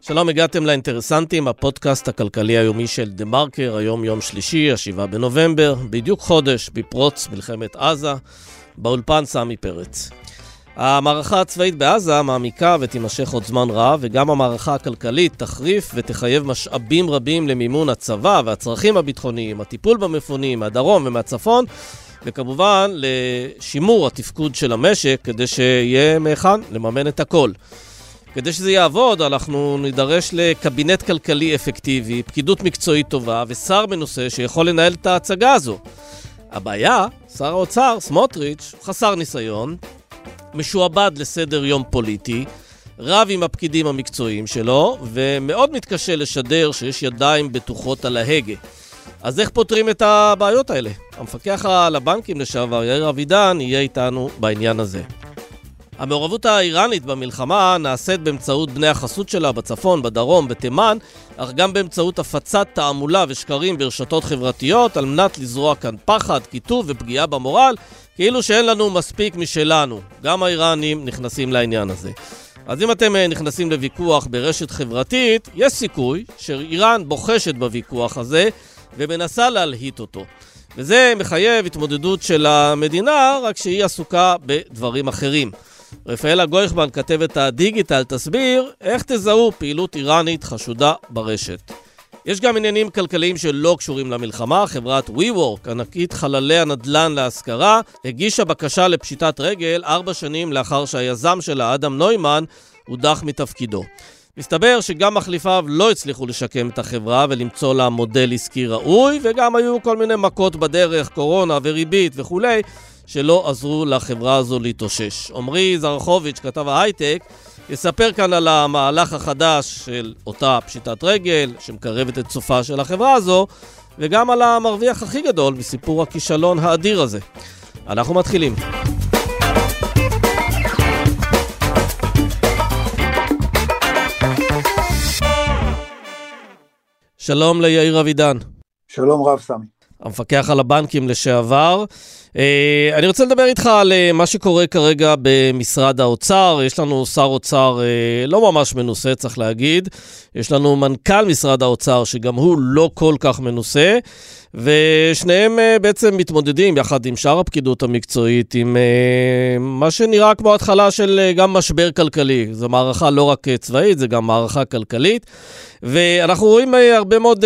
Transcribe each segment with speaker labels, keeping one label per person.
Speaker 1: שלום, הגעתם לאינטרסנטים, הפודקאסט הכלכלי היומי של דה מרקר, היום יום שלישי, השבעה בנובמבר, בדיוק חודש בפרוץ מלחמת עזה, באולפן סמי פרץ. המערכה הצבאית בעזה מעמיקה ותימשך עוד זמן רב, וגם המערכה הכלכלית תחריף ותחייב משאבים רבים למימון הצבא והצרכים הביטחוניים, הטיפול במפונים מהדרום ומהצפון, וכמובן לשימור התפקוד של המשק כדי שיהיה מהיכן לממן את הכל. כדי שזה יעבוד, אנחנו נידרש לקבינט כלכלי אפקטיבי, פקידות מקצועית טובה ושר מנוסה שיכול לנהל את ההצגה הזו. הבעיה, שר האוצר, סמוטריץ', חסר ניסיון, משועבד לסדר יום פוליטי, רב עם הפקידים המקצועיים שלו, ומאוד מתקשה לשדר שיש ידיים בטוחות על ההגה. אז איך פותרים את הבעיות האלה? המפקח על הבנקים לשעבר, יאיר אבידן, יהיה איתנו בעניין הזה. המעורבות האיראנית במלחמה נעשית באמצעות בני החסות שלה בצפון, בדרום, בתימן, אך גם באמצעות הפצת תעמולה ושקרים ברשתות חברתיות על מנת לזרוע כאן פחד, קיטוב ופגיעה במורל, כאילו שאין לנו מספיק משלנו. גם האיראנים נכנסים לעניין הזה. אז אם אתם אה, נכנסים לוויכוח ברשת חברתית, יש סיכוי שאיראן בוחשת בוויכוח הזה ומנסה להלהיט אותו. וזה מחייב התמודדות של המדינה, רק שהיא עסוקה בדברים אחרים. רפאלה גויכמן, כתבת הדיגיטל, תסביר איך תזהו פעילות איראנית חשודה ברשת. יש גם עניינים כלכליים שלא קשורים למלחמה. חברת WeWork, ענקית חללי הנדל"ן להשכרה, הגישה בקשה לפשיטת רגל ארבע שנים לאחר שהיזם שלה, אדם נוימן, הודח מתפקידו. מסתבר שגם מחליפיו לא הצליחו לשקם את החברה ולמצוא לה מודל עסקי ראוי, וגם היו כל מיני מכות בדרך, קורונה וריבית וכולי, שלא עזרו לחברה הזו להתאושש. עמרי זרחוביץ', כתב ההייטק, יספר כאן על המהלך החדש של אותה פשיטת רגל, שמקרבת את סופה של החברה הזו, וגם על המרוויח הכי גדול מסיפור הכישלון האדיר הזה. אנחנו מתחילים. שלום ליאיר אבידן.
Speaker 2: שלום רב סמי.
Speaker 1: המפקח על הבנקים לשעבר. אה, אני רוצה לדבר איתך על אה, מה שקורה כרגע במשרד האוצר. יש לנו שר אוצר אה, לא ממש מנוסה, צריך להגיד. יש לנו מנכ"ל משרד האוצר, שגם הוא לא כל כך מנוסה. ושניהם בעצם מתמודדים יחד עם שאר הפקידות המקצועית עם מה שנראה כמו התחלה של גם משבר כלכלי. זו מערכה לא רק צבאית, זה גם מערכה כלכלית. ואנחנו רואים הרבה מאוד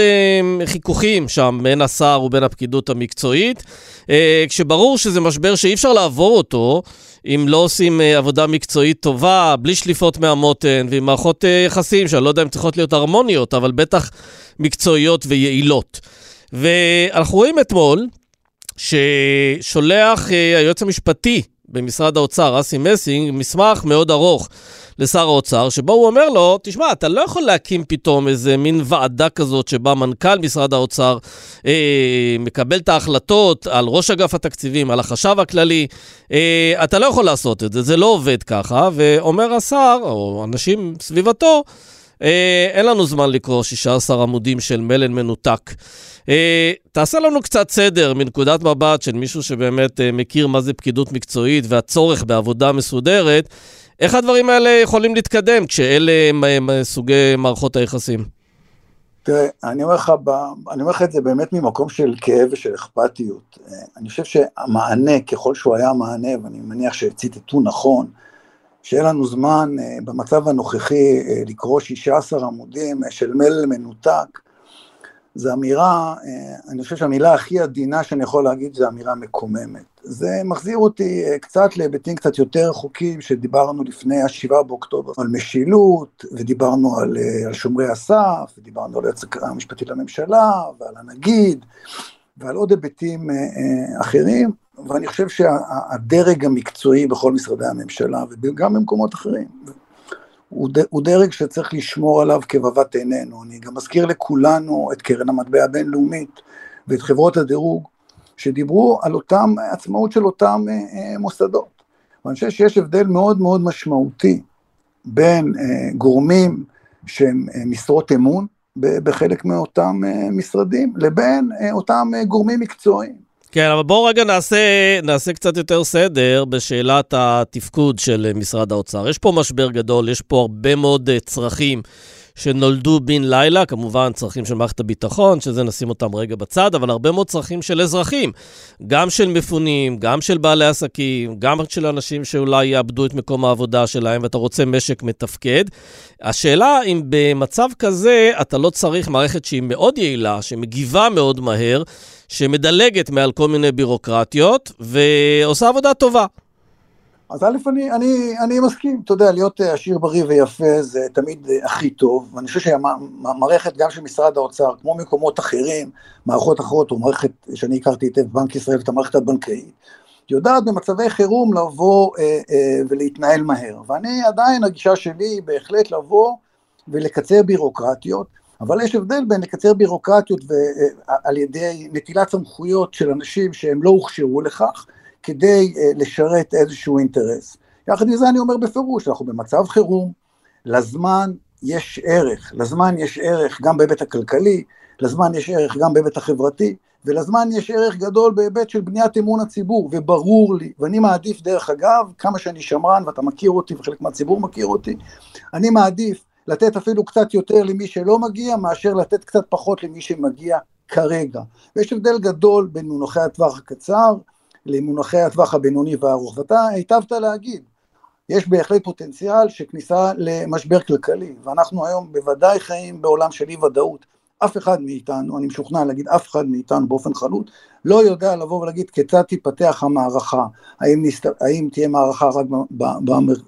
Speaker 1: חיכוכים שם בין השר ובין הפקידות המקצועית. אה, כשברור שזה משבר שאי אפשר לעבור אותו אם לא עושים אה, עבודה מקצועית טובה, בלי שליפות מהמותן, ועם מערכות אה, יחסים שאני לא יודע אם צריכות להיות הרמוניות, אבל בטח מקצועיות ויעילות. ואנחנו רואים אתמול ששולח היועץ המשפטי במשרד האוצר, אסי מסינג, מסמך מאוד ארוך לשר האוצר, שבו הוא אומר לו, תשמע, אתה לא יכול להקים פתאום איזה מין ועדה כזאת שבה מנכ"ל משרד האוצר אה, מקבל את ההחלטות על ראש אגף התקציבים, על החשב הכללי. אה, אתה לא יכול לעשות את זה, זה לא עובד ככה, ואומר השר, או אנשים סביבתו, אה, אין לנו זמן לקרוא 16 עמודים של מלל מנותק. אה, תעשה לנו קצת סדר מנקודת מבט של מישהו שבאמת אה, מכיר מה זה פקידות מקצועית והצורך בעבודה מסודרת. איך הדברים האלה יכולים להתקדם כשאלה הם, הם סוגי מערכות היחסים?
Speaker 2: תראה, אני אומר לך, אני אומר לך את זה באמת ממקום של כאב ושל אכפתיות. אני חושב שהמענה, ככל שהוא היה מענה, ואני מניח שציטטו נכון, שאין לנו זמן במצב הנוכחי לקרוא 16 עמודים של מלל מנותק, זו אמירה, אה, אני חושב שהמילה הכי עדינה שאני יכול להגיד זו אמירה מקוממת. זה מחזיר אותי אה, קצת להיבטים קצת יותר רחוקים שדיברנו לפני השבעה באוקטובר על משילות, ודיברנו על, אה, על שומרי הסף, ודיברנו על היועץ המשפטי לממשלה, ועל הנגיד, ועל עוד היבטים אחרים, ואני חושב שהדרג המקצועי בכל משרדי הממשלה, וגם במקומות אחרים, הוא, דרג שצריך לשמור עליו כבבת עינינו. אני גם מזכיר לכולנו את קרן המטבע הבינלאומית ואת חברות הדירוג, שדיברו על אותם, עצמאות של אותם אה, אה, מוסדות. ואני חושב שיש הבדל מאוד מאוד משמעותי בין אה, גורמים שהם משרות אמון בחלק מאותם משרדים, לבין אותם גורמים מקצועיים.
Speaker 1: כן, אבל בואו רגע נעשה, נעשה קצת יותר סדר בשאלת התפקוד של משרד האוצר. יש פה משבר גדול, יש פה הרבה מאוד צרכים. שנולדו בן לילה, כמובן צרכים של מערכת הביטחון, שזה נשים אותם רגע בצד, אבל הרבה מאוד צרכים של אזרחים, גם של מפונים, גם של בעלי עסקים, גם של אנשים שאולי יאבדו את מקום העבודה שלהם, ואתה רוצה משק מתפקד. השאלה אם במצב כזה אתה לא צריך מערכת שהיא מאוד יעילה, שמגיבה מאוד מהר, שמדלגת מעל כל מיני בירוקרטיות, ועושה עבודה טובה.
Speaker 2: אז א', אני, אני, אני מסכים, אתה יודע, להיות אה, עשיר, בריא ויפה זה תמיד אה, הכי טוב, ואני חושב שהמערכת גם של משרד האוצר, כמו מקומות אחרים, מערכות אחרות, או מערכת שאני הכרתי היטב, בנק ישראל את המערכת הבנקאית, יודעת במצבי חירום לבוא אה, אה, ולהתנהל מהר, ואני עדיין, הגישה שלי היא בהחלט לבוא ולקצר בירוקרטיות, אבל יש הבדל בין לקצר בירוקרטיות אה, ידי נטילת סמכויות של אנשים שהם לא הוכשרו לכך, כדי uh, לשרת איזשהו אינטרס. יחד עם זה אני אומר בפירוש, אנחנו במצב חירום, לזמן יש ערך, לזמן יש ערך גם בהיבט הכלכלי, לזמן יש ערך גם בהיבט החברתי, ולזמן יש ערך גדול בהיבט של בניית אמון הציבור, וברור לי, ואני מעדיף דרך אגב, כמה שאני שמרן, ואתה מכיר אותי וחלק מהציבור מכיר אותי, אני מעדיף לתת אפילו קצת יותר למי שלא מגיע, מאשר לתת קצת פחות למי שמגיע כרגע. ויש הבדל גדול בין מונחי הטווח הקצר למונחי הטווח הבינוני והארוך, ואתה היטבת להגיד, יש בהחלט פוטנציאל של כניסה למשבר כלכלי, ואנחנו היום בוודאי חיים בעולם של אי ודאות. אף אחד מאיתנו, אני משוכנע להגיד אף אחד מאיתנו באופן חלוט, לא יודע לבוא ולהגיד כיצד תיפתח המערכה, האם, נסת, האם תהיה מערכה רק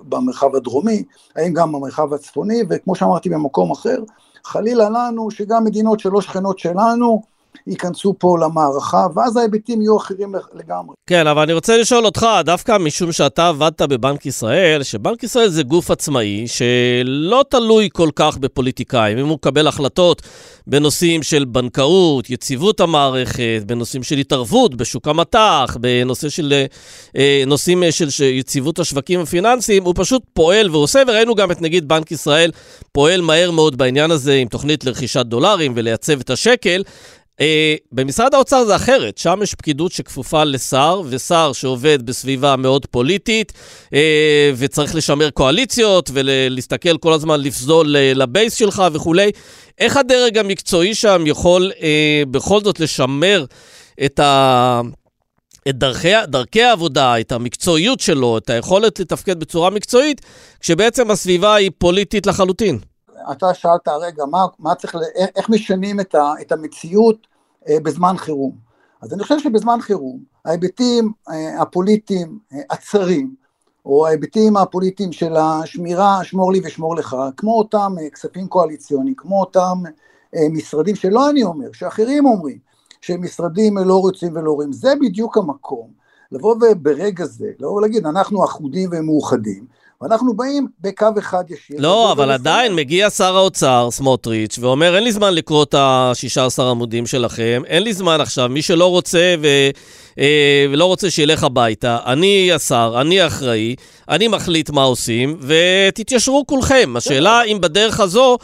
Speaker 2: במרחב הדרומי, האם גם במרחב הצפוני, וכמו שאמרתי במקום אחר, חלילה לנו שגם מדינות שלא שכנות שלנו, ייכנסו פה למערכה, ואז ההיבטים יהיו אחרים לגמרי.
Speaker 1: כן, אבל אני רוצה לשאול אותך, דווקא משום שאתה עבדת בבנק ישראל, שבנק ישראל זה גוף עצמאי שלא תלוי כל כך בפוליטיקאים. אם הוא מקבל החלטות בנושאים של בנקאות, יציבות המערכת, בנושאים של התערבות בשוק המטח, בנושא של אה, נושאים של יציבות השווקים הפיננסיים, הוא פשוט פועל ועושה, וראינו גם את נגיד בנק ישראל פועל מהר מאוד בעניין הזה עם תוכנית לרכישת דולרים ולייצב את השקל. Uh, במשרד האוצר זה אחרת, שם יש פקידות שכפופה לשר, ושר שעובד בסביבה מאוד פוליטית, uh, וצריך לשמר קואליציות, ולהסתכל כל הזמן, לפזול לבייס שלך וכולי. איך הדרג המקצועי שם יכול uh, בכל זאת לשמר את ה... את דרכי, דרכי העבודה, את המקצועיות שלו, את היכולת לתפקד בצורה מקצועית, כשבעצם הסביבה היא פוליטית לחלוטין.
Speaker 2: אתה שאלת הרגע, מה, מה צריך, איך משנים את, ה, את המציאות אה, בזמן חירום. אז אני חושב שבזמן חירום, ההיבטים אה, הפוליטיים אה, הצרים, או ההיבטים הפוליטיים של השמירה, שמור לי ושמור לך, כמו אותם כספים קואליציוניים, כמו אותם משרדים שלא אני אומר, שאחרים אומרים, שמשרדים לא רוצים ולא רואים, זה בדיוק המקום, לבוא וברגע זה, לבוא ולהגיד, אנחנו אחודים ומאוחדים, ואנחנו באים בקו אחד ישיר.
Speaker 1: לא, אבל עדיין מגיע שר האוצר, סמוטריץ', ואומר, אין לי זמן לקרוא את ה-16 עמודים שלכם, אין לי זמן עכשיו, מי שלא רוצה ו... אה, ולא רוצה שילך הביתה, אני השר, אני אחראי, אני מחליט מה עושים, ותתיישרו כולכם. השאלה אם בדרך הזו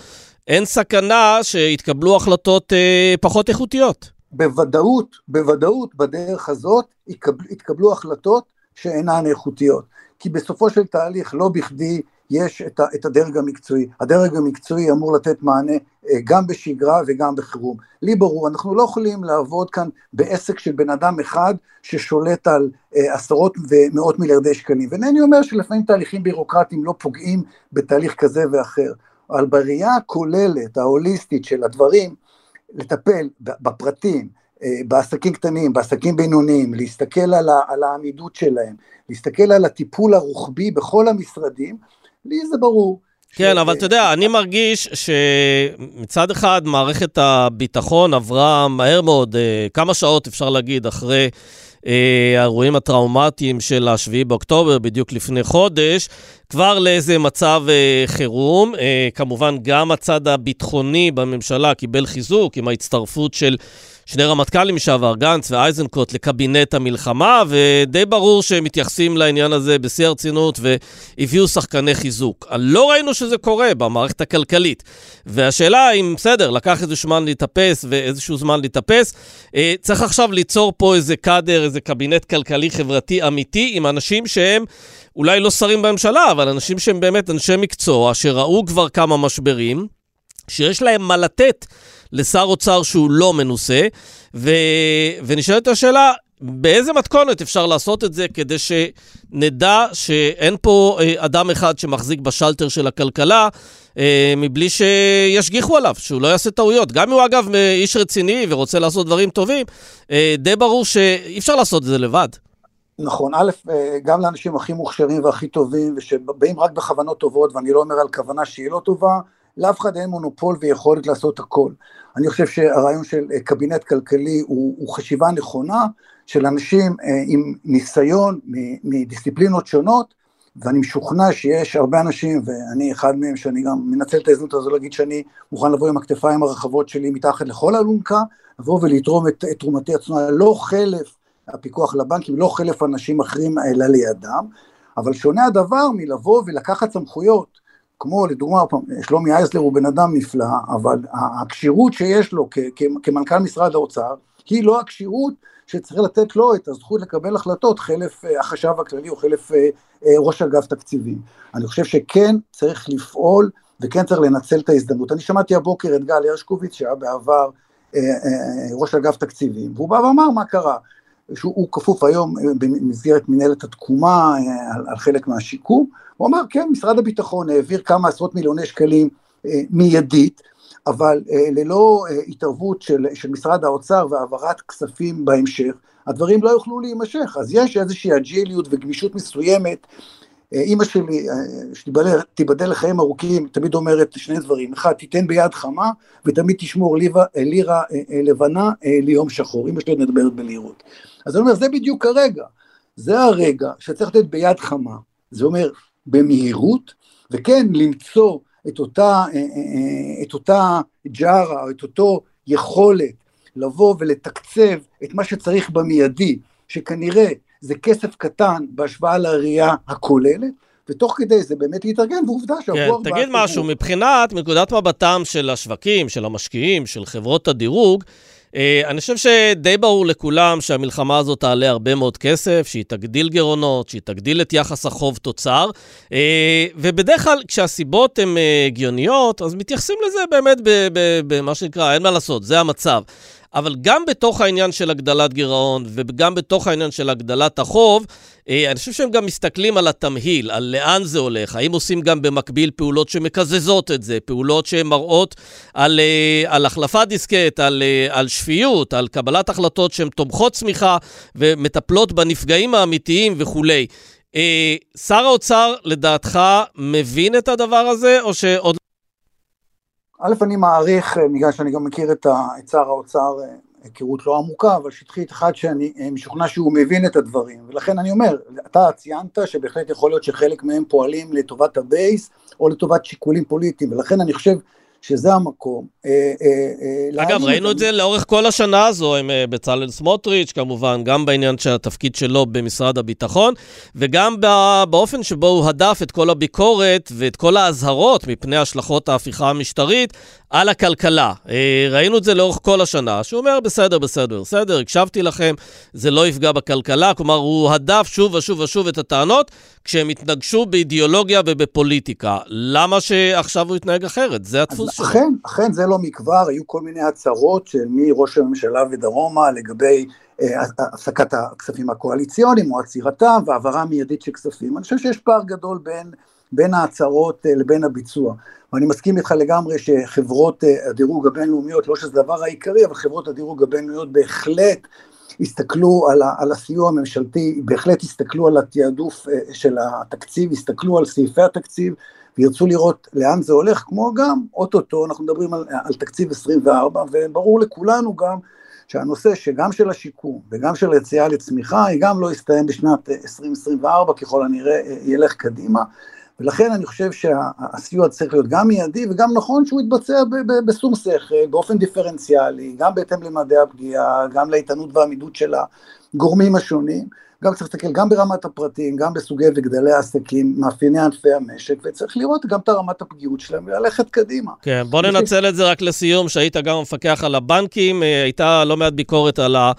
Speaker 1: אין סכנה שיתקבלו החלטות אה, פחות איכותיות.
Speaker 2: בוודאות, בוודאות בדרך הזאת יתקבל, יתקבלו החלטות שאינן איכותיות. כי בסופו של תהליך לא בכדי יש את, ה, את הדרג המקצועי. הדרג המקצועי אמור לתת מענה אה, גם בשגרה וגם בחירום. לי ברור, אנחנו לא יכולים לעבוד כאן בעסק של בן אדם אחד ששולט על אה, עשרות ומאות מיליארדי שקלים. ואינני אומר שלפעמים תהליכים בירוקרטיים לא פוגעים בתהליך כזה ואחר, אבל בראייה הכוללת, ההוליסטית של הדברים, לטפל בפרטים, בעסקים קטנים, בעסקים בינוניים, להסתכל על, ה, על העמידות שלהם, להסתכל על הטיפול הרוחבי בכל המשרדים, לי זה ברור.
Speaker 1: כן, ש... אבל אתה יודע, אני מרגיש שמצד אחד מערכת הביטחון עברה מהר מאוד, אה, כמה שעות אפשר להגיד, אחרי אה, האירועים הטראומטיים של ה-7 באוקטובר, בדיוק לפני חודש, כבר לאיזה מצב אה, חירום. אה, כמובן, גם הצד הביטחוני בממשלה קיבל חיזוק עם ההצטרפות של שני רמטכ"לים לשעבר, גנץ ואייזנקוט, לקבינט המלחמה, ודי ברור שהם מתייחסים לעניין הזה בשיא הרצינות והביאו שחקני חיזוק. לא ראינו שזה קורה במערכת הכלכלית. והשאלה אם, בסדר, לקח איזה זמן להתאפס ואיזשהו זמן להתאפס, אה, צריך עכשיו ליצור פה איזה קאדר, איזה קבינט כלכלי-חברתי אמיתי עם אנשים שהם... אולי לא שרים בממשלה, אבל אנשים שהם באמת אנשי מקצוע, שראו כבר כמה משברים, שיש להם מה לתת לשר אוצר שהוא לא מנוסה, ו... ונשאלת השאלה, באיזה מתכונת אפשר לעשות את זה כדי שנדע שאין פה אה, אדם אחד שמחזיק בשלטר של הכלכלה אה, מבלי שישגיחו עליו, שהוא לא יעשה טעויות. גם אם הוא אגב איש רציני ורוצה לעשות דברים טובים, אה, די ברור שאי אפשר לעשות את זה לבד.
Speaker 2: נכון, א', גם לאנשים הכי מוכשרים והכי טובים, ושבאים רק בכוונות טובות, ואני לא אומר על כוונה שהיא לא טובה, לאף אחד אין מונופול ויכולת לעשות הכל. אני חושב שהרעיון של אה, קבינט כלכלי הוא, הוא חשיבה נכונה של אנשים אה, עם ניסיון מדיסציפלינות שונות, ואני משוכנע שיש הרבה אנשים, ואני אחד מהם, שאני גם מנצל את ההזדמנות הזו להגיד שאני מוכן לבוא עם הכתפיים הרחבות שלי מתחת לכל אלונקה, לבוא ולתרום את, את תרומתי הצנועה, לא חלף הפיקוח על הבנקים, לא חלף אנשים אחרים אלא לידם, אבל שונה הדבר מלבוא ולקחת סמכויות כמו לדוגמה, שלומי אייזלר הוא בן אדם נפלא, אבל הכשירות שיש לו כמנכ"ל משרד האוצר, היא לא הכשירות שצריך לתת לו את הזכות לקבל החלטות חלף אה, החשב הכללי או חלף אה, אה, ראש אגף תקציבים. אני חושב שכן צריך לפעול וכן צריך לנצל את ההזדמנות. אני שמעתי הבוקר את גל הרשקוביץ שהיה בעבר ראש אגף תקציבים, והוא בא ואמר מה קרה. שהוא כפוף היום במסגרת מנהלת התקומה על, על חלק מהשיקום, הוא אמר כן, משרד הביטחון העביר כמה עשרות מיליוני שקלים אה, מיידית, אבל ללא התערבות של, של משרד האוצר והעברת כספים בהמשך, הדברים לא יוכלו להימשך, אז יש איזושהי אג'יליות וגמישות מסוימת. אימא שלי, שתיבדל לחיים ארוכים, תמיד אומרת שני דברים, אחד, תיתן ביד חמה, ותמיד תשמור לירה, לירה לבנה ליום שחור, אימא שלי מדברת בלירות. אז אני אומר, זה בדיוק הרגע, זה הרגע שצריך לתת ביד חמה, זה אומר במהירות, וכן למצוא את אותה, את אותה ג'ארה, או את אותו יכולת לבוא ולתקצב את מה שצריך במיידי, שכנראה זה כסף קטן בהשוואה לראייה הכוללת, ותוך כדי זה באמת להתארגן, ועובדה שעברו
Speaker 1: כן, ארבעה... תגיד משהו, מבחינת, מנקודת מבטם של השווקים, של המשקיעים, של חברות הדירוג, אה, אני חושב שדי ברור לכולם שהמלחמה הזאת תעלה הרבה מאוד כסף, שהיא תגדיל גירעונות, שהיא תגדיל את יחס החוב-תוצר, אה, ובדרך כלל כשהסיבות הן אה, הגיוניות, אז מתייחסים לזה באמת במה שנקרא, אין מה לעשות, זה המצב. אבל גם בתוך העניין של הגדלת גירעון וגם בתוך העניין של הגדלת החוב, אה, אני חושב שהם גם מסתכלים על התמהיל, על לאן זה הולך, האם עושים גם במקביל פעולות שמקזזות את זה, פעולות שמראות על, אה, על החלפת דיסקט, על, אה, על שפיות, על קבלת החלטות שהן תומכות צמיחה ומטפלות בנפגעים האמיתיים וכולי. שר האוצר, לדעתך, מבין את הדבר הזה, או שעוד
Speaker 2: א', אני מעריך, אה, בגלל שאני גם מכיר את, שר האוצר, אה, היכרות לא עמוקה, אבל שטחית אחד שאני אה, משוכנע שהוא מבין את הדברים, ולכן אני אומר, אתה ציינת שבהחלט יכול להיות שחלק מהם פועלים לטובת ה base, או לטובת שיקולים פוליטיים, ולכן אני חושב שזה המקום.
Speaker 1: אה, אה, אה, אגב, ראינו את זה לאורך כל השנה הזו עם בצלאל סמוטריץ', כמובן, גם בעניין של התפקיד שלו במשרד הביטחון, וגם באופן שבו הוא הדף את כל הביקורת ואת כל האזהרות מפני השלכות ההפיכה המשטרית על הכלכלה. ראינו את זה לאורך כל השנה, שהוא אומר, בסדר, בסדר, בסדר, הקשבתי לכם, זה לא יפגע בכלכלה, כלומר, הוא הדף שוב ושוב ושוב את הטענות, כשהם התנגשו באידיאולוגיה ובפוליטיקה. למה שעכשיו הוא יתנהג אחרת? זה הדפוס שלו.
Speaker 2: אכן, אכן, זה לא מכבר, היו כל מיני הצהרות של מראש הממשלה ודרומה לגבי אה, הפסקת הכספים הקואליציוניים או עצירתם והעברה מיידית של כספים. אני חושב שיש פער גדול בין, בין ההצהרות אה, לבין הביצוע. ואני מסכים איתך לגמרי שחברות אה, הדירוג הבינלאומיות, לא שזה הדבר העיקרי, אבל חברות הדירוג הבינלאומיות בהחלט הסתכלו על, ה, על הסיוע הממשלתי, בהחלט הסתכלו על התעדוף אה, של התקציב, הסתכלו על סעיפי התקציב וירצו לראות לאן זה הולך, כמו גם, אוטוטו, אנחנו מדברים על, על תקציב 24, וברור לכולנו גם שהנושא שגם של השיקום וגם של היציאה לצמיחה, היא גם לא יסתיים בשנת 2024, ככל הנראה אה, ילך קדימה, ולכן אני חושב שהסיוע צריך להיות גם מיידי וגם נכון שהוא יתבצע בשום שכל, באופן דיפרנציאלי, גם בהתאם למדעי הפגיעה, גם לאיתנות והעמידות של הגורמים השונים. גם צריך להסתכל גם ברמת הפרטים, גם בסוגי וגדלי העסקים, מאפייני ענפי המשק, וצריך לראות גם את הרמת הפגיעות שלהם וללכת קדימה.
Speaker 1: כן, בוא ננצל את זה רק לסיום, שהיית גם המפקח על הבנקים, אה, הייתה לא מעט ביקורת על ה...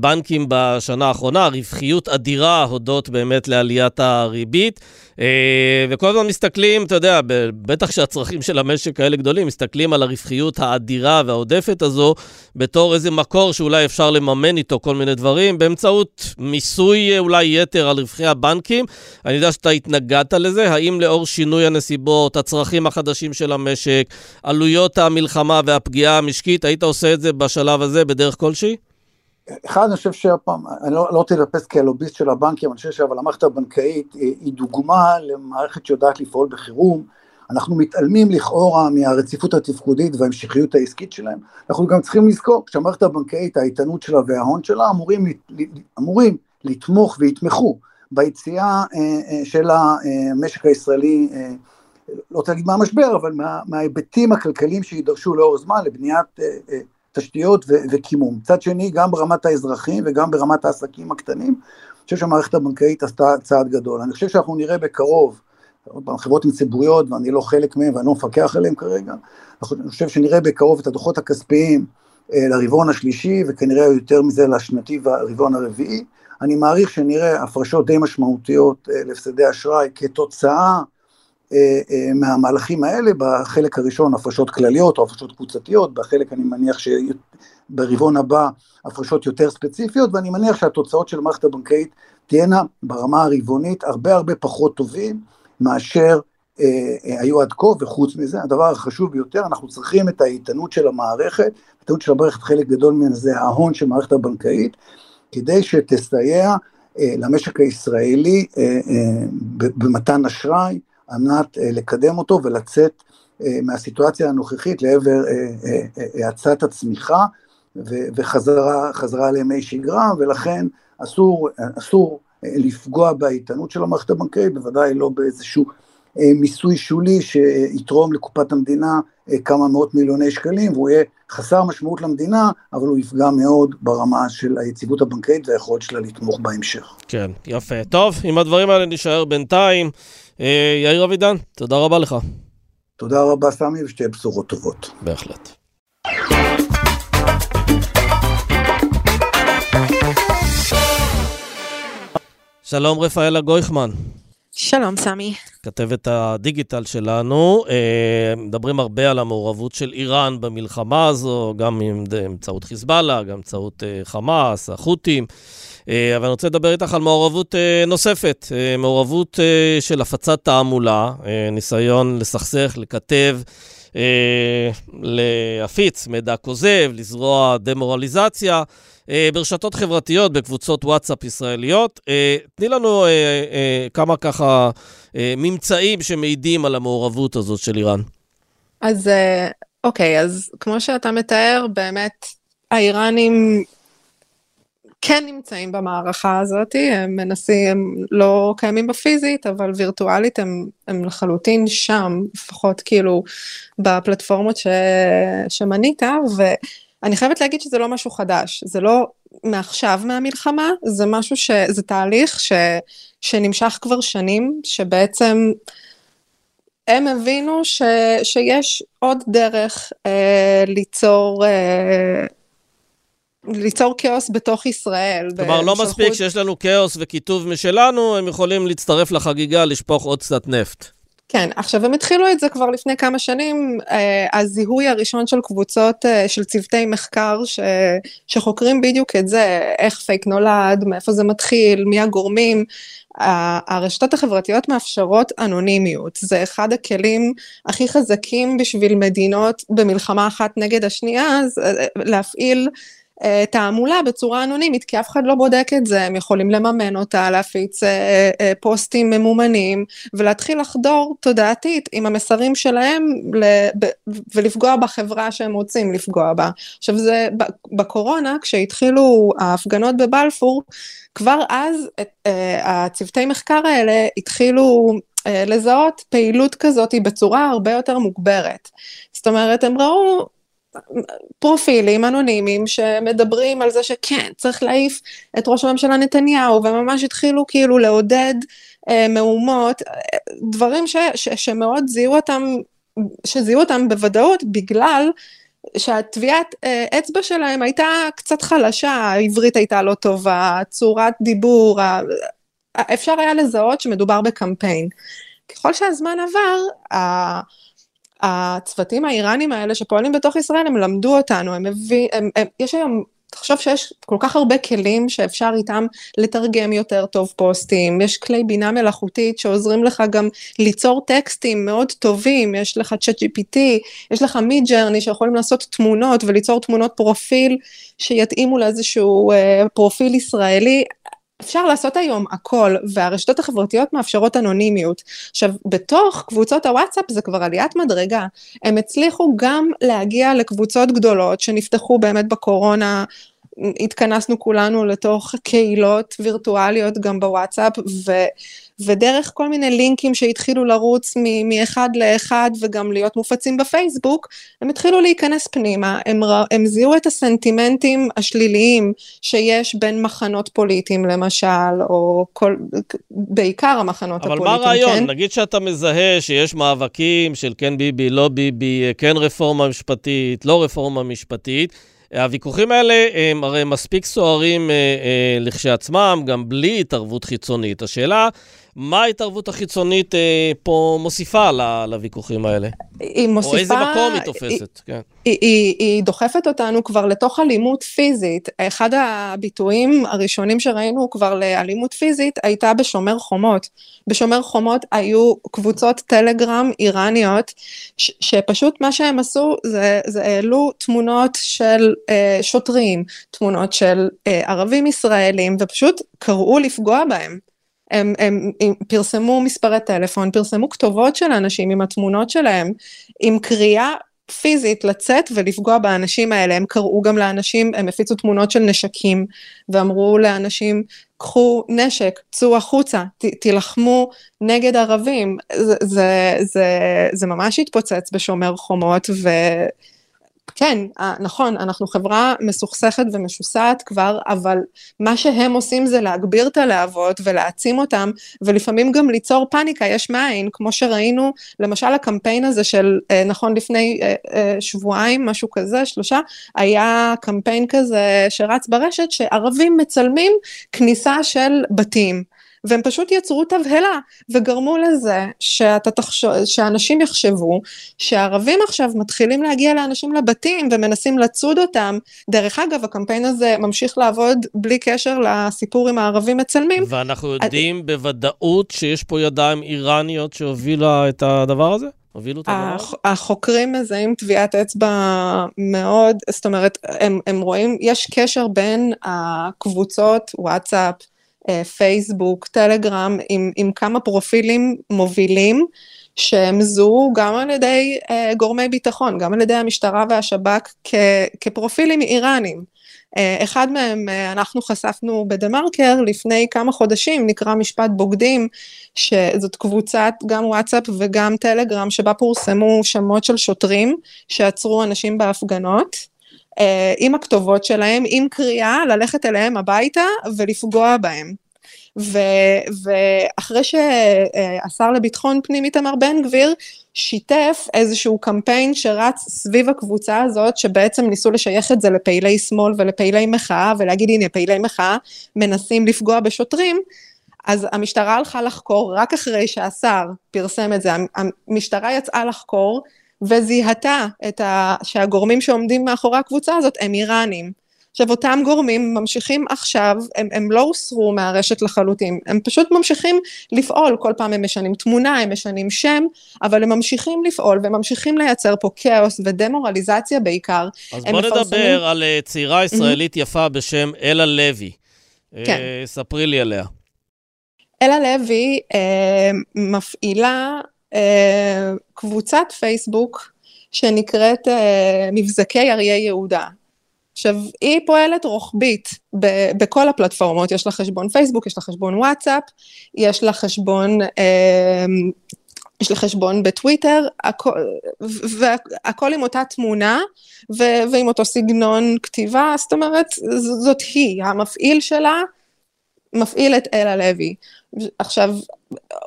Speaker 1: בנקים בשנה האחרונה, רווחיות אדירה הודות באמת לעליית הריבית. אה, וכל הזמן מסתכלים, אתה יודע, בטח שהצרכים של המשק כאלה גדולים, מסתכלים על הרווחיות האדירה והעודפת הזו בתור איזה מקור שאולי אפשר לממן איתו כל מיני דברים, באמצעות מיסוי אולי יתר על רווחי הבנקים. אני יודע שאתה התנגדת לזה, האם לאור שינוי הנסיבות, הצרכים החדשים של המשק, עלויות המלחמה והפגיעה המשקית, היית עושה את זה בשלב הזה בדרך כלשהי?
Speaker 2: אחד, אני חושב שהפעם, אני לא, לא רוצה לטפס כלוביסט של הבנקים, אני חושב אבל המערכת הבנקאית היא דוגמה למערכת שיודעת לפעול בחירום. אנחנו מתעלמים לכאורה מהרציפות התפקודית וההמשכיות העסקית שלהם. אנחנו גם צריכים לזכור שהמערכת הבנקאית, האיתנות שלה וההון שלה אמורים, אמורים לתמוך ויתמכו ביציאה אה, אה, של המשק הישראלי, אה, לא רוצה להגיד מהמשבר, אבל מה, מההיבטים הכלכליים שיידרשו לאור זמן לבניית תשתיות וקימום. מצד שני, גם ברמת האזרחים וגם ברמת העסקים הקטנים, אני חושב שהמערכת הבנקאית עשתה צעד גדול. אני חושב שאנחנו נראה בקרוב, עוד פעם, חברות עם ציבוריות, ואני לא חלק מהן ואני לא מפקח עליהן כרגע, אני חושב שנראה בקרוב את הדוחות הכספיים אה, לרבעון השלישי, וכנראה יותר מזה לשנתי והרבעון הרביעי. אני מעריך שנראה הפרשות די משמעותיות אה, להפסדי אשראי כתוצאה אה, אה, מהמהלכים האלה, בחלק הראשון הפרשות כלליות או הפרשות קבוצתיות, בחלק אני מניח שברבעון הבא הפרשות יותר ספציפיות, ואני מניח שהתוצאות של המערכת הבנקאית תהיינה ברמה הרבעונית הרבה הרבה פחות טובים מאשר אה, אה, היו עד כה, וחוץ מזה, הדבר החשוב ביותר, אנחנו צריכים את האיתנות של המערכת, האיתנות של המערכת, חלק גדול ממנו זה ההון של המערכת הבנקאית, כדי שתסייע אה, למשק הישראלי אה, אה, במתן אשראי, על מנת אה, לקדם אותו ולצאת אה, מהסיטואציה הנוכחית לעבר אה, האצת הצמיחה וחזרה לימי שגרה, ולכן אסור, אסור לפגוע באיתנות של המערכת הבנקאית, בוודאי לא באיזשהו מיסוי שולי שיתרום לקופת המדינה כמה מאות מיליוני שקלים, והוא יהיה חסר משמעות למדינה, אבל הוא יפגע מאוד ברמה של היציבות הבנקאית והיכולת שלה לתמוך בהמשך.
Speaker 1: כן, יפה. טוב, עם הדברים האלה נשאר בינתיים. אה, יאיר אבידן, תודה רבה לך.
Speaker 2: תודה רבה, סמי, ושתהיה בשורות טובות.
Speaker 1: בהחלט. שלום רפאלה גויכמן.
Speaker 3: שלום, סמי.
Speaker 1: כתבת הדיגיטל שלנו. אה, מדברים הרבה על המעורבות של איראן במלחמה הזו, גם באמצעות חיזבאללה, גם באמצעות אה, חמאס, החות'ים. אה, אבל אני רוצה לדבר איתך על מעורבות אה, נוספת, אה, מעורבות של הפצת תעמולה, ניסיון לסכסך, לכתב, להפיץ מידע כוזב, לזרוע דמורליזציה. ברשתות חברתיות, בקבוצות וואטסאפ ישראליות. תני לנו כמה ככה ממצאים שמעידים על המעורבות הזאת של איראן.
Speaker 3: אז אוקיי, אז כמו שאתה מתאר, באמת האיראנים כן נמצאים במערכה הזאת, הם מנסים, הם לא קיימים בפיזית, אבל וירטואלית הם, הם לחלוטין שם, לפחות כאילו בפלטפורמות ש, שמנית, ואני חייבת להגיד שזה לא משהו חדש, זה לא מעכשיו מהמלחמה, זה משהו ש... זה תהליך ש, שנמשך כבר שנים, שבעצם הם הבינו ש, שיש עוד דרך אה, ליצור... אה, ליצור כאוס בתוך ישראל.
Speaker 1: כלומר, לא מספיק שיש לנו כאוס וכיתוב משלנו, הם יכולים להצטרף לחגיגה, לשפוך עוד קצת נפט.
Speaker 3: כן, עכשיו הם התחילו את זה כבר לפני כמה שנים, אה, הזיהוי הראשון של קבוצות, אה, של צוותי מחקר ש, שחוקרים בדיוק את זה, איך פייק נולד, מאיפה זה מתחיל, מי הגורמים. הרשתות החברתיות מאפשרות אנונימיות, זה אחד הכלים הכי חזקים בשביל מדינות במלחמה אחת נגד השנייה, אה, להפעיל אה, תעמולה בצורה אנונימית, כי אף אחד לא בודק את זה, הם יכולים לממן אותה, להפיץ אה, אה, פוסטים ממומנים, ולהתחיל לחדור תודעתית עם המסרים שלהם ולפגוע בחברה שהם רוצים לפגוע בה. עכשיו זה, בקורונה, כשהתחילו ההפגנות בבלפור, כבר אז הצוותי מחקר האלה התחילו לזהות פעילות כזאת בצורה הרבה יותר מוגברת. זאת אומרת, הם ראו פרופילים אנונימיים שמדברים על זה שכן, צריך להעיף את ראש הממשלה נתניהו, וממש התחילו כאילו לעודד אה, מהומות, דברים ש, ש, שמאוד זיהו אותם, שזיהו אותם בוודאות בגלל שהטביעת אה, אצבע שלהם הייתה קצת חלשה, העברית הייתה לא טובה, צורת דיבור, אפשר היה לזהות שמדובר בקמפיין. ככל שהזמן עבר, הצוותים האיראנים האלה שפועלים בתוך ישראל, הם למדו אותנו, הם הם, יש היום, תחשוב שיש כל כך הרבה כלים שאפשר איתם לתרגם יותר טוב פוסטים, יש כלי בינה מלאכותית שעוזרים לך גם ליצור טקסטים מאוד טובים, יש לך צ'אט GPT, יש לך מיד ג'רני שיכולים לעשות תמונות וליצור תמונות פרופיל שיתאימו לאיזשהו אה, פרופיל ישראלי, אפשר לעשות היום הכל, והרשתות החברתיות מאפשרות אנונימיות. עכשיו, בתוך קבוצות הוואטסאפ זה כבר עליית מדרגה. הם הצליחו גם להגיע לקבוצות גדולות שנפתחו באמת בקורונה, התכנסנו כולנו לתוך קהילות וירטואליות גם בוואטסאפ, ו... ודרך כל מיני לינקים שהתחילו לרוץ מאחד לאחד וגם להיות מופצים בפייסבוק, הם התחילו להיכנס פנימה, הם, הם זיהו את הסנטימנטים השליליים שיש בין מחנות פוליטיים למשל, או כל, בעיקר המחנות
Speaker 1: אבל
Speaker 3: הפוליטיים,
Speaker 1: אבל מה הרעיון?
Speaker 3: כן?
Speaker 1: נגיד שאתה מזהה שיש מאבקים של כן ביבי, לא ביבי, כן רפורמה משפטית, לא רפורמה משפטית. הוויכוחים האלה הם הרי מספיק סוערים אה, אה, לכשעצמם, גם בלי התערבות חיצונית. השאלה, מה ההתערבות החיצונית אה, פה מוסיפה לוויכוחים האלה?
Speaker 3: היא מוסיפה...
Speaker 1: או איזה מקום היא תופסת, היא, כן.
Speaker 3: היא, היא, היא דוחפת אותנו כבר לתוך אלימות פיזית. אחד הביטויים הראשונים שראינו כבר לאלימות פיזית הייתה בשומר חומות. בשומר חומות היו קבוצות טלגרם איראניות, ש, שפשוט מה שהם עשו זה, זה העלו תמונות של אה, שוטרים, תמונות של אה, ערבים ישראלים, ופשוט קראו לפגוע בהם. הם, הם, הם פרסמו מספרי טלפון, פרסמו כתובות של אנשים עם התמונות שלהם, עם קריאה פיזית לצאת ולפגוע באנשים האלה. הם קראו גם לאנשים, הם הפיצו תמונות של נשקים, ואמרו לאנשים, קחו נשק, צאו החוצה, ת, תילחמו נגד ערבים. זה, זה, זה, זה ממש התפוצץ בשומר חומות, ו... כן, אה, נכון, אנחנו חברה מסוכסכת ומשוסעת כבר, אבל מה שהם עושים זה להגביר את הלהבות ולהעצים אותם, ולפעמים גם ליצור פאניקה יש מאין, כמו שראינו, למשל הקמפיין הזה של, אה, נכון, לפני אה, שבועיים, משהו כזה, שלושה, היה קמפיין כזה שרץ ברשת, שערבים מצלמים כניסה של בתים. והם פשוט יצרו תבהלה וגרמו לזה שאתה תחשוב, שאנשים יחשבו שערבים עכשיו מתחילים להגיע לאנשים לבתים ומנסים לצוד אותם. דרך אגב, הקמפיין הזה ממשיך לעבוד בלי קשר לסיפור עם הערבים מצלמים.
Speaker 1: ואנחנו יודעים את... בוודאות שיש פה ידיים איראניות שהובילה את הדבר הזה? הובילו את הדבר הזה?
Speaker 3: החוקרים מזהים טביעת אצבע מאוד, זאת אומרת, הם, הם רואים, יש קשר בין הקבוצות, וואטסאפ, פייסבוק, טלגרם, עם, עם כמה פרופילים מובילים, שהם זוהו גם על ידי uh, גורמי ביטחון, גם על ידי המשטרה והשב"כ כפרופילים איראנים. Uh, אחד מהם uh, אנחנו חשפנו בדה מרקר לפני כמה חודשים, נקרא משפט בוגדים, שזאת קבוצת גם וואטסאפ וגם טלגרם, שבה פורסמו שמות של שוטרים שעצרו אנשים בהפגנות. אה, עם הכתובות שלהם, עם קריאה ללכת אליהם הביתה ולפגוע בהם. ו, ואחרי שהשר לביטחון פנים איתמר בן גביר שיתף איזשהו קמפיין שרץ סביב הקבוצה הזאת, שבעצם ניסו לשייך את זה לפעילי שמאל ולפעילי מחאה, ולהגיד הנה פעילי מחאה מנסים לפגוע בשוטרים, אז המשטרה הלכה לחקור רק אחרי שהשר פרסם את זה, המשטרה יצאה לחקור וזיהתה את ה... שהגורמים שעומדים מאחורי הקבוצה הזאת הם איראנים. עכשיו אותם גורמים ממשיכים עכשיו, הם, הם לא הוסרו מהרשת לחלוטין, הם פשוט ממשיכים לפעול, כל פעם הם משנים תמונה, הם משנים שם, אבל הם ממשיכים לפעול וממשיכים לייצר פה כאוס ודמורליזציה בעיקר.
Speaker 1: אז בוא נדבר מפרסמים... על אה, צעירה ישראלית יפה בשם אלה לוי.
Speaker 3: כן.
Speaker 1: Uh, ספרי לי עליה.
Speaker 3: אלה לוי uh, מפעילה אה, קבוצת פייסבוק שנקראת אה, מבזקי אריה יהודה. עכשיו, היא פועלת רוחבית ב- בכל הפלטפורמות, יש לה חשבון פייסבוק, יש לה חשבון וואטסאפ, יש לה חשבון, אה, יש לה חשבון בטוויטר, הכל, והכל עם אותה תמונה ו- ועם אותו סגנון כתיבה, זאת אומרת, זאת היא, המפעיל שלה מפעיל את אלה לוי. עכשיו,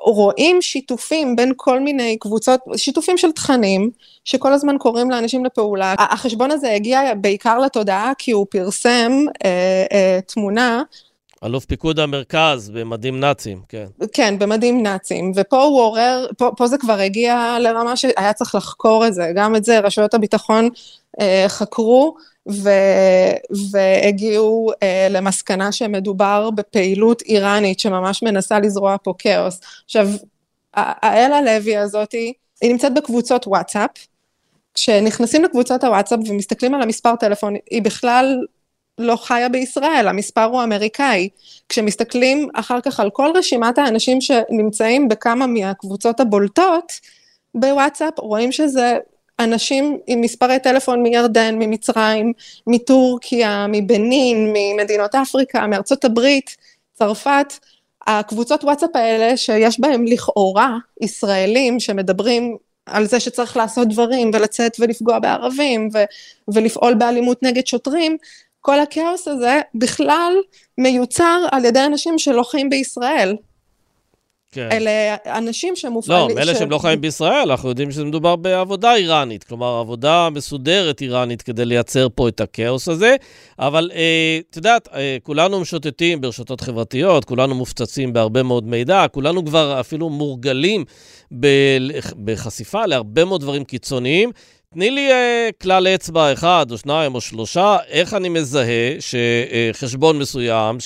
Speaker 3: רואים שיתופים בין כל מיני קבוצות, שיתופים של תכנים, שכל הזמן קוראים לאנשים לפעולה. החשבון הזה הגיע בעיקר לתודעה כי הוא פרסם אה, אה, תמונה.
Speaker 1: אלוף פיקוד המרכז במדים נאצים, כן.
Speaker 3: כן, במדים נאצים, ופה הוא עורר, פה, פה זה כבר הגיע לרמה שהיה צריך לחקור את זה, גם את זה רשויות הביטחון אה, חקרו, ו, והגיעו אה, למסקנה שמדובר בפעילות איראנית שממש מנסה לזרוע פה כאוס. עכשיו, האלה לוי הזאתי, היא נמצאת בקבוצות וואטסאפ, כשנכנסים לקבוצות הוואטסאפ ומסתכלים על המספר טלפון, היא בכלל לא חיה בישראל, המספר הוא אמריקאי. כשמסתכלים אחר כך על כל רשימת האנשים שנמצאים בכמה מהקבוצות הבולטות בוואטסאפ, רואים שזה אנשים עם מספרי טלפון מירדן, ממצרים, מטורקיה, מבנין, ממדינות אפריקה, מארצות הברית, צרפת, הקבוצות וואטסאפ האלה שיש בהם לכאורה ישראלים שמדברים על זה שצריך לעשות דברים ולצאת ולפגוע בערבים ו- ולפעול באלימות נגד שוטרים, כל הכאוס הזה בכלל מיוצר על ידי אנשים שלא חיים בישראל. כן. אלה אנשים שמופעלים...
Speaker 1: לא, אלה ש... שהם לא חיים בישראל, אנחנו יודעים שזה מדובר בעבודה איראנית, כלומר, עבודה מסודרת איראנית כדי לייצר פה את הכאוס הזה. אבל אה, את יודעת, אה, כולנו משוטטים ברשתות חברתיות, כולנו מופצצים בהרבה מאוד מידע, כולנו כבר אפילו מורגלים ב... בחשיפה להרבה מאוד דברים קיצוניים. תני לי uh, כלל אצבע אחד או שניים או שלושה, איך אני מזהה שחשבון uh, מסוים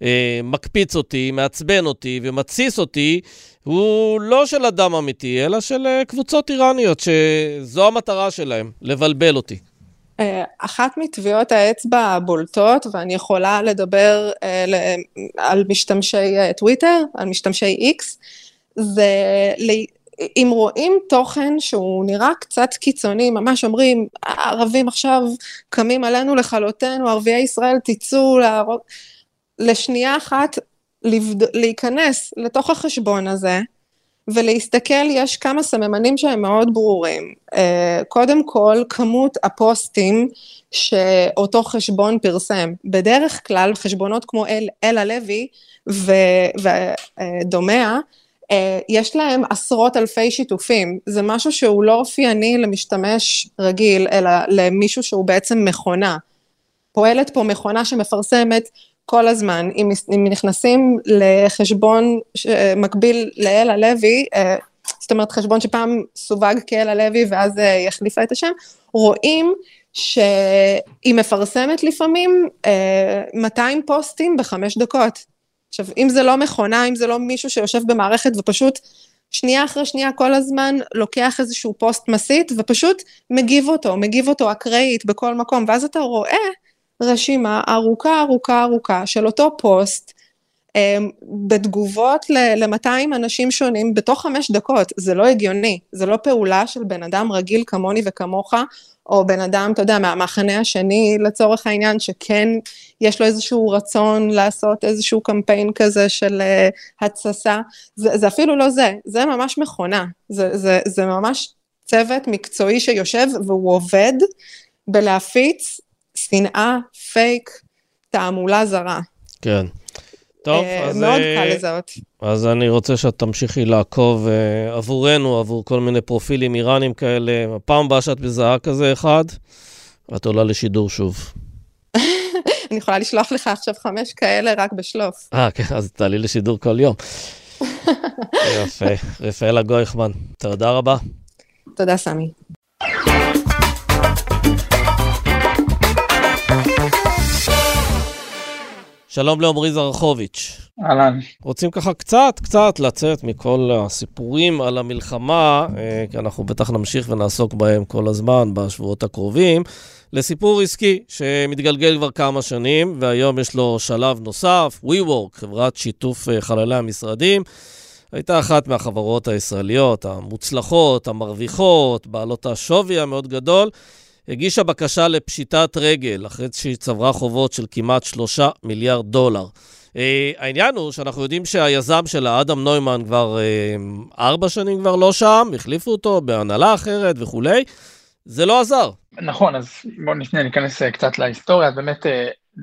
Speaker 1: שמקפיץ uh, אותי, מעצבן אותי ומתסיס אותי, הוא לא של אדם אמיתי, אלא של uh, קבוצות איראניות, שזו המטרה שלהם, לבלבל אותי.
Speaker 3: אחת מטביעות האצבע הבולטות, ואני יכולה לדבר על משתמשי טוויטר, על משתמשי איקס, זה אם רואים תוכן שהוא נראה קצת קיצוני, ממש אומרים, הערבים עכשיו קמים עלינו לכלותנו, ערביי ישראל תצאו להרוג... לשנייה אחת לבד... להיכנס לתוך החשבון הזה ולהסתכל, יש כמה סממנים שהם מאוד ברורים. אה, קודם כל, כמות הפוסטים שאותו חשבון פרסם. בדרך כלל, חשבונות כמו אל, אלה לוי ודומיה, אה, יש להם עשרות אלפי שיתופים, זה משהו שהוא לא אופייני למשתמש רגיל, אלא למישהו שהוא בעצם מכונה. פועלת פה מכונה שמפרסמת כל הזמן, אם, אם נכנסים לחשבון מקביל לאלה לוי, אה, זאת אומרת חשבון שפעם סווג כאלה לוי ואז אה, היא החליפה את השם, רואים שהיא מפרסמת לפעמים 200 פוסטים בחמש דקות. עכשיו, אם זה לא מכונה, אם זה לא מישהו שיושב במערכת ופשוט שנייה אחרי שנייה כל הזמן לוקח איזשהו פוסט מסית ופשוט מגיב אותו, מגיב אותו אקראית בכל מקום, ואז אתה רואה רשימה ארוכה ארוכה ארוכה של אותו פוסט, אמ, בתגובות ל-200 אנשים שונים בתוך חמש דקות, זה לא הגיוני, זה לא פעולה של בן אדם רגיל כמוני וכמוך, או בן אדם, אתה יודע, מהמחנה השני לצורך העניין, שכן יש לו איזשהו רצון לעשות איזשהו קמפיין כזה של uh, התססה, זה, זה אפילו לא זה, זה ממש מכונה, זה, זה, זה ממש צוות מקצועי שיושב והוא עובד בלהפיץ שנאה, פייק, תעמולה זרה.
Speaker 1: כן. טוב,
Speaker 3: אה,
Speaker 1: אז...
Speaker 3: מאוד קל אה, לזהות.
Speaker 1: אז אני רוצה שאת תמשיכי לעקוב uh, עבורנו, עבור כל מיני פרופילים איראנים כאלה. הפעם הבאה שאת מזהה כזה אחד, את עולה לשידור שוב.
Speaker 3: אני יכולה לשלוח לך עכשיו חמש כאלה רק בשלוף.
Speaker 1: אה, כן, אז תעלי לשידור כל יום. יפה. רפאלה גויכמן, תודה רבה.
Speaker 3: תודה, סמי.
Speaker 1: שלום לעמרי זרחוביץ'.
Speaker 4: אהלן.
Speaker 1: רוצים ככה קצת, קצת לצאת מכל הסיפורים על המלחמה, אה, כי אנחנו בטח נמשיך ונעסוק בהם כל הזמן בשבועות הקרובים, לסיפור עסקי שמתגלגל כבר כמה שנים, והיום יש לו שלב נוסף, WeWork, חברת שיתוף אה, חללי המשרדים. הייתה אחת מהחברות הישראליות המוצלחות, המרוויחות, בעלות השווי המאוד גדול. הגישה בקשה לפשיטת רגל, אחרי שהיא צברה חובות של כמעט 3 מיליארד דולר. Uh, העניין הוא שאנחנו יודעים שהיזם שלה, אדם נוימן, כבר uh, ארבע שנים כבר לא שם, החליפו אותו בהנהלה אחרת וכולי. זה לא עזר.
Speaker 4: נכון, אז בואו נפנה, ניכנס קצת להיסטוריה. אז באמת,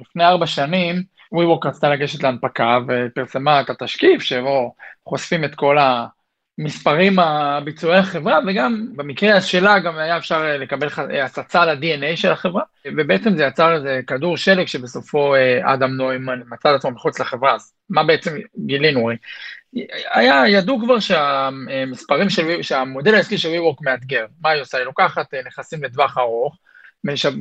Speaker 4: לפני ארבע שנים, WeWork רצתה לגשת להנפקה ופרסמה את התשקיף שבו חושפים את כל המספרים הביצועי החברה, וגם במקרה שלה גם היה אפשר לקבל הצצה ל-DNA של החברה, ובעצם זה יצר איזה כדור שלג שבסופו אה, אדם נוימן מצא את עצמו מחוץ לחברה, אז מה בעצם גילינו? היה, ידעו כבר שהמספרים של, שהמודל העסקי של WeWork מאתגר, מה היא עושה? היא לוקחת אה, נכסים לטווח ארוך,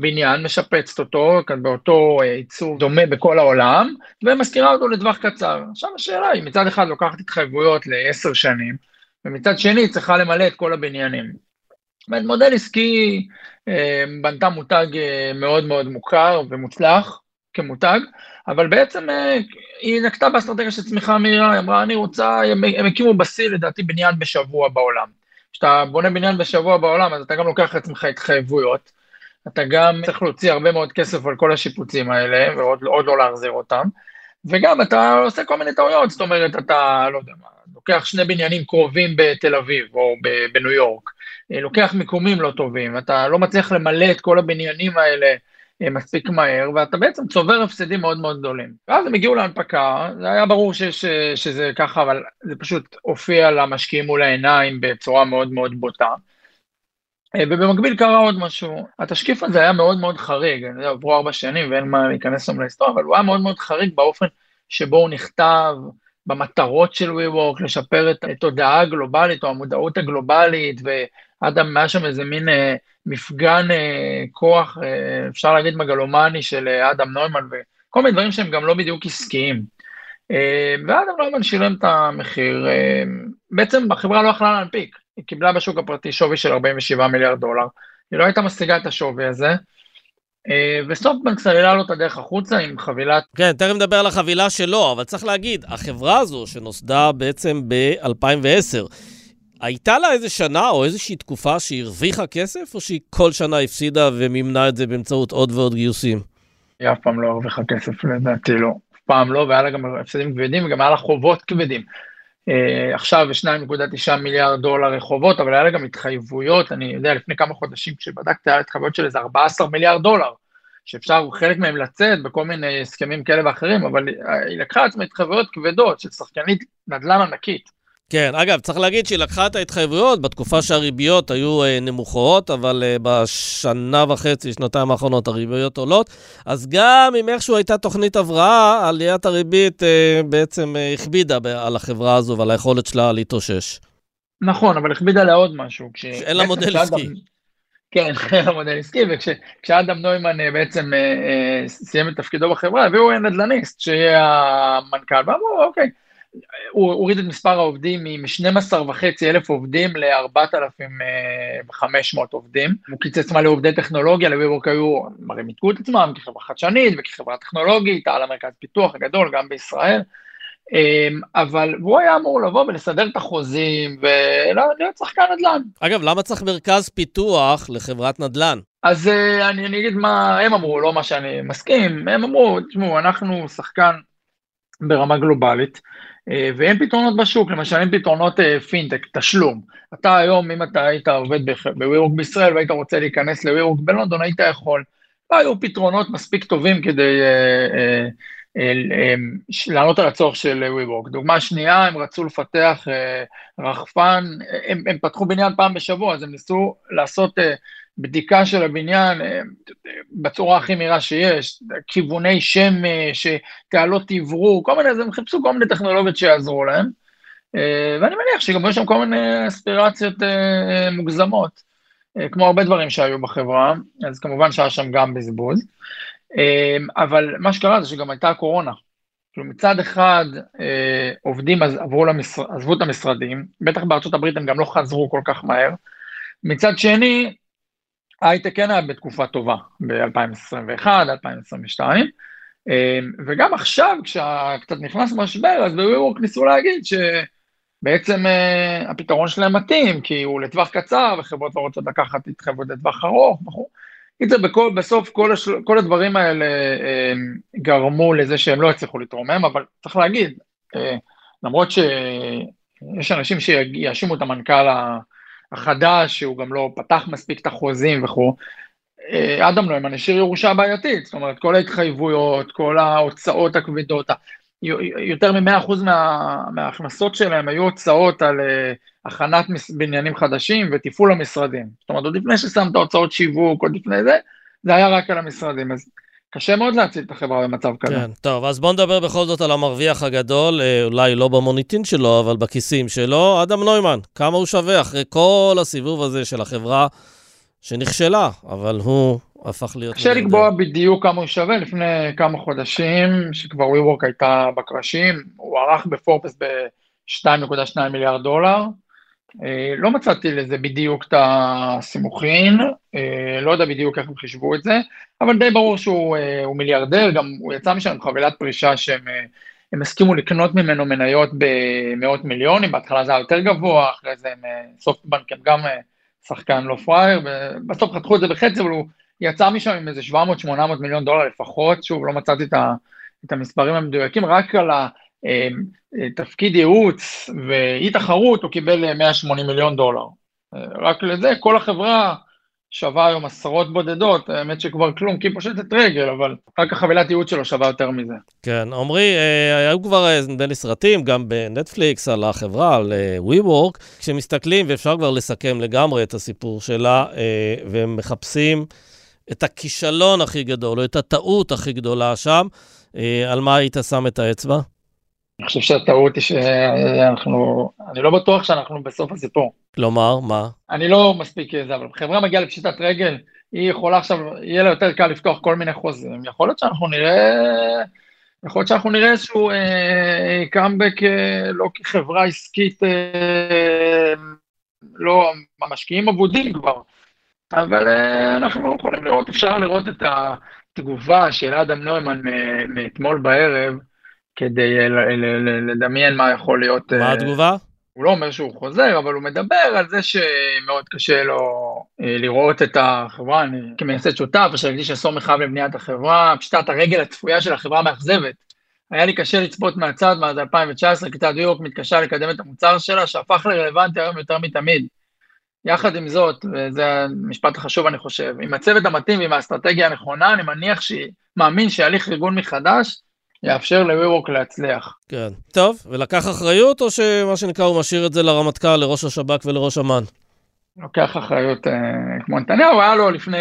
Speaker 4: בניין, משפצת אותו באותו אה, עיצוב דומה בכל העולם, ומשכירה אותו לטווח קצר. עכשיו השאלה היא, מצד אחד לוקחת התחייבויות לעשר שנים, ומצד שני היא צריכה למלא את כל הבניינים. זאת מודל עסקי אה, בנתה מותג אה, מאוד מאוד מוכר ומוצלח כמותג, אבל בעצם היא נקטה באסטרטגיה של צמיחה מהירה, היא אמרה, אני רוצה, הם הקימו בשיא לדעתי בניין בשבוע בעולם. כשאתה בונה בניין בשבוע בעולם, אז אתה גם לוקח לעצמך התחייבויות. אתה גם צריך להוציא הרבה מאוד כסף על כל השיפוצים האלה, ועוד לא להחזיר אותם, וגם אתה עושה כל מיני טעויות, זאת אומרת, אתה, לא יודע מה, לוקח שני בניינים קרובים בתל אביב או בניו יורק, אה, לוקח מיקומים לא טובים, אתה לא מצליח למלא את כל הבניינים האלה אה, מספיק מהר, ואתה בעצם צובר הפסדים מאוד מאוד גדולים. ואז הם הגיעו להנפקה, זה היה ברור שיש, שזה ככה, אבל זה פשוט הופיע למשקיעים מול העיניים בצורה מאוד מאוד בוטה. אה, ובמקביל קרה עוד משהו, התשקיף הזה היה מאוד מאוד חריג, אני יודע, עברו ארבע שנים ואין מה להיכנס שם להיסטוריה, אבל הוא היה מאוד מאוד חריג באופן שבו הוא נכתב, במטרות של WeWork, לשפר את התודעה הגלובלית או המודעות הגלובלית, ואדם, היה שם איזה מין אה, מפגן אה, כוח, אה, אפשר להגיד מגלומני של אה, אדם נוימן, וכל מיני דברים שהם גם לא בדיוק עסקיים. אה, ואדם נוימן שילם את המחיר, אה, בעצם החברה לא יכלה להנפיק. היא קיבלה בשוק הפרטי שווי של 47 מיליארד דולר, היא לא הייתה משיגה את השווי הזה, אה, וסופטבנק סללה לו את הדרך החוצה עם חבילת...
Speaker 1: כן, תכף נדבר על החבילה שלו, אבל צריך להגיד, החברה הזו שנוסדה בעצם ב-2010, הייתה לה איזה שנה או איזושהי תקופה שהיא הרוויחה כסף, או שהיא כל שנה הפסידה ומימנה את זה באמצעות עוד ועוד גיוסים?
Speaker 4: היא אף פעם לא הרוויחה כסף, לדעתי לא. אף פעם לא, והיה לה גם הפסדים כבדים וגם היה לה חובות כבדים. Uh, עכשיו 2.9 מיליארד דולר רחובות, אבל היה לה גם התחייבויות, אני יודע, לפני כמה חודשים כשבדקתי, היה התחייבויות של איזה 14 מיליארד דולר, שאפשר חלק מהם לצאת בכל מיני הסכמים כאלה ואחרים, אבל היא לקחה לעצמה התחייבויות כבדות של שחקנית נדל"ן ענקית.
Speaker 1: כן, אגב, צריך להגיד שהיא לקחה את ההתחייבויות בתקופה שהריביות היו אה, נמוכות, אבל אה, בשנה וחצי, שנתיים האחרונות, הריביות עולות. אז גם אם איכשהו הייתה תוכנית הבראה, עליית הריבית אה, בעצם אה, הכבידה על החברה הזו ועל היכולת שלה להתאושש.
Speaker 4: נכון, אבל הכבידה לה עוד משהו.
Speaker 1: כש... אין לה מודל עסקי.
Speaker 4: כן, אין לה מודל עסקי, וכשאדם נוימן אה, בעצם אה, אה, סיים את תפקידו בחברה, הביאו נדל"ניסט שיהיה המנכ"ל, ואמרו, אוקיי. הוא הוריד את מספר העובדים מ-12 וחצי אלף עובדים ל-4,500 עובדים. הוא קיצץ מלא עובדי טכנולוגיה, לוויבורק היו, הרי מיתגו את עצמם כחברה חדשנית וכחברה טכנולוגית, על המרכז פיתוח הגדול גם בישראל. אמ, אבל הוא היה אמור לבוא ולסדר את החוזים ולהיות שחקן נדל"ן.
Speaker 1: אגב, למה צריך מרכז פיתוח לחברת נדל"ן?
Speaker 4: אז אה, אני, אני אגיד מה הם אמרו, לא מה שאני מסכים, הם אמרו, תשמעו, אנחנו שחקן ברמה גלובלית, ואין פתרונות בשוק, למשל אין פתרונות אה, פינטק, תשלום. אתה היום, אם אתה היית עובד בווירוק בישראל והיית רוצה להיכנס לווירוק בלונדון, היית יכול. לא היו פתרונות מספיק טובים כדי אה, לענות על הצורך של WeWork. דוגמה שנייה, הם רצו לפתח רחפן, הם פתחו בניין פעם בשבוע, אז הם ניסו לעשות בדיקה של הבניין אה, בצורה הכי מהירה שיש, כיווני שמש, תעלות תברור, כל מיני, אז הם חיפשו כל מיני טכנולוגיות שיעזרו להם, אה, ואני מניח שגם יש שם כל מיני אספירציות אה, מוגזמות, כמו הרבה דברים שהיו בחברה, אז כמובן שהיה שם גם בזבוז, אבל מה שקרה זה שגם הייתה הקורונה. כאילו מצד אחד עובדים עברו למשר... עזבו את המשרדים, בטח בארצות הברית הם גם לא חזרו כל כך מהר, מצד שני, ההייטק כן היה בתקופה טובה ב-2021, 2022, אמ, וגם עכשיו, כשקצת נכנס משבר, אז ב-WeWork ניסו להגיד שבעצם uh, הפתרון שלהם מתאים, כי הוא לטווח קצר, וחברות לא רוצות לקחת התחייבות לטווח ארוך, וכו'. קיצר, בסוף כל, השל... כל הדברים האלה אה, גרמו לזה שהם לא הצליחו להתרומם, אבל צריך להגיד, אה, למרות שיש אנשים שיאשימו את המנכ"ל החדש, שהוא גם לא פתח מספיק את החוזים וכו', אה, אדם נוימן השאיר ירושה בעייתית, זאת אומרת, כל ההתחייבויות, כל ההוצאות הכבדות, יותר מ-100% מה, מההכנסות שלהם היו הוצאות על uh, הכנת בניינים חדשים ותפעול המשרדים. זאת אומרת, עוד לפני ששמת הוצאות שיווק, עוד לפני זה, זה היה רק על המשרדים. אז קשה מאוד להציל את החברה במצב כזה.
Speaker 1: כן, טוב, אז בואו נדבר בכל זאת על המרוויח הגדול, אה, אולי לא במוניטין שלו, אבל בכיסים שלו, אדם נוימן. כמה הוא שווה אחרי כל הסיבוב הזה של החברה שנכשלה, אבל הוא הפך להיות...
Speaker 4: קשה לקבוע בדיוק כמה הוא שווה, לפני כמה חודשים, שכבר WeWork הייתה בקרשים, הוא ערך בפורפס ב-2.2 מיליארד דולר. אה, לא מצאתי לזה בדיוק את הסימוכין, אה, לא יודע בדיוק איך הם חישבו את זה, אבל די ברור שהוא אה, מיליארדר, גם הוא יצא משם עם חבילת פרישה שהם הם הסכימו לקנות ממנו מניות במאות מיליונים, בהתחלה זה היה יותר גבוה, אחרי זה הם סופטבנק הם גם שחקן לא פראייר, ובסוף חתכו את זה בחצי, אבל הוא יצא משם עם איזה 700-800 מיליון דולר לפחות, שוב, לא מצאתי את, ה, המספרים המדויקים, רק על התפקיד אה, ייעוץ ואי תחרות הוא קיבל 180 מיליון דולר. אה, רק לזה, כל החברה שווה היום עשרות בודדות, האמת שכבר כלום, כי היא פושטת רגל, אבל רק החבילת ייעוץ שלו שווה יותר מזה.
Speaker 1: כן, עמרי, אה, היו כבר נדמה לי סרטים, גם בנטפליקס, על החברה, על WeWork, כשמסתכלים, ואפשר כבר לסכם לגמרי את הסיפור שלה, והם מחפשים... את הכישלון הכי גדול, או את הטעות הכי גדולה שם, אה, על מה היית שם את האצבע?
Speaker 4: אני חושב שהטעות היא שאנחנו, אני לא בטוח שאנחנו בסוף הסיפור.
Speaker 1: כלומר, מה?
Speaker 4: אני לא מספיק זה, אבל חברה מגיעה לפשיטת רגל, היא יכולה עכשיו, יהיה לה יותר קל לפתוח כל מיני חוזים. יכול להיות שאנחנו נראה, יכול להיות שאנחנו נראה איזשהו אה, קאמבק אה, לא כחברה עסקית, אה, לא, המשקיעים אבודים כבר. אבל אה, אנחנו יכולים לראות, אפשר לראות את התגובה של אדם נוימן מאתמול בערב, כדי לדמיין מה יכול להיות...
Speaker 1: מה אה, התגובה?
Speaker 4: הוא לא אומר שהוא חוזר, אבל הוא מדבר על זה שמאוד קשה לו אה, לראות את החברה, אני כמייסד שותף, אשר הקדיש עשור מחייו לבניית החברה, פשיטת הרגל הצפויה של החברה מאכזבת. היה לי קשה לצפות מהצד מאז 2019, כיצד ניו מתקשה לקדם את המוצר שלה, שהפך לרלוונטי היום יותר מתמיד. יחד עם זאת, וזה המשפט החשוב אני חושב, עם הצוות המתאים ועם האסטרטגיה הנכונה, אני מניח שהיא, מאמין שהליך ארגון מחדש יאפשר ל-WeWork להצליח.
Speaker 1: כן. טוב, ולקח אחריות, או שמה שנקרא הוא משאיר את זה לרמטכ"ל, לראש השב"כ ולראש אמ"ן?
Speaker 4: לוקח אחריות אה, כמו נתניהו, היה לו לפני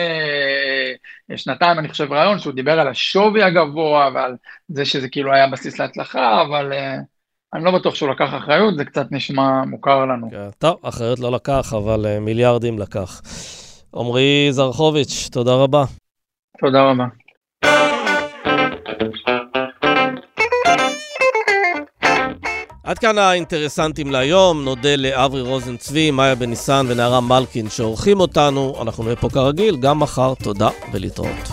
Speaker 4: אה, שנתיים, אני חושב, רעיון שהוא דיבר על השווי הגבוה ועל זה שזה כאילו היה בסיס להצלחה, אבל... אה, אני לא בטוח שהוא לקח אחריות, זה קצת נשמע מוכר לנו. כן,
Speaker 1: טוב, אחריות לא לקח, אבל uh, מיליארדים לקח. עמרי זרחוביץ', תודה רבה.
Speaker 4: תודה רבה.
Speaker 1: עד כאן האינטרסנטים להיום, נודה לאברי רוזן צבי, מאיה בן ניסן ונערה מלקין שעורכים אותנו. אנחנו נהיה פה כרגיל, גם מחר. תודה ולהתראות.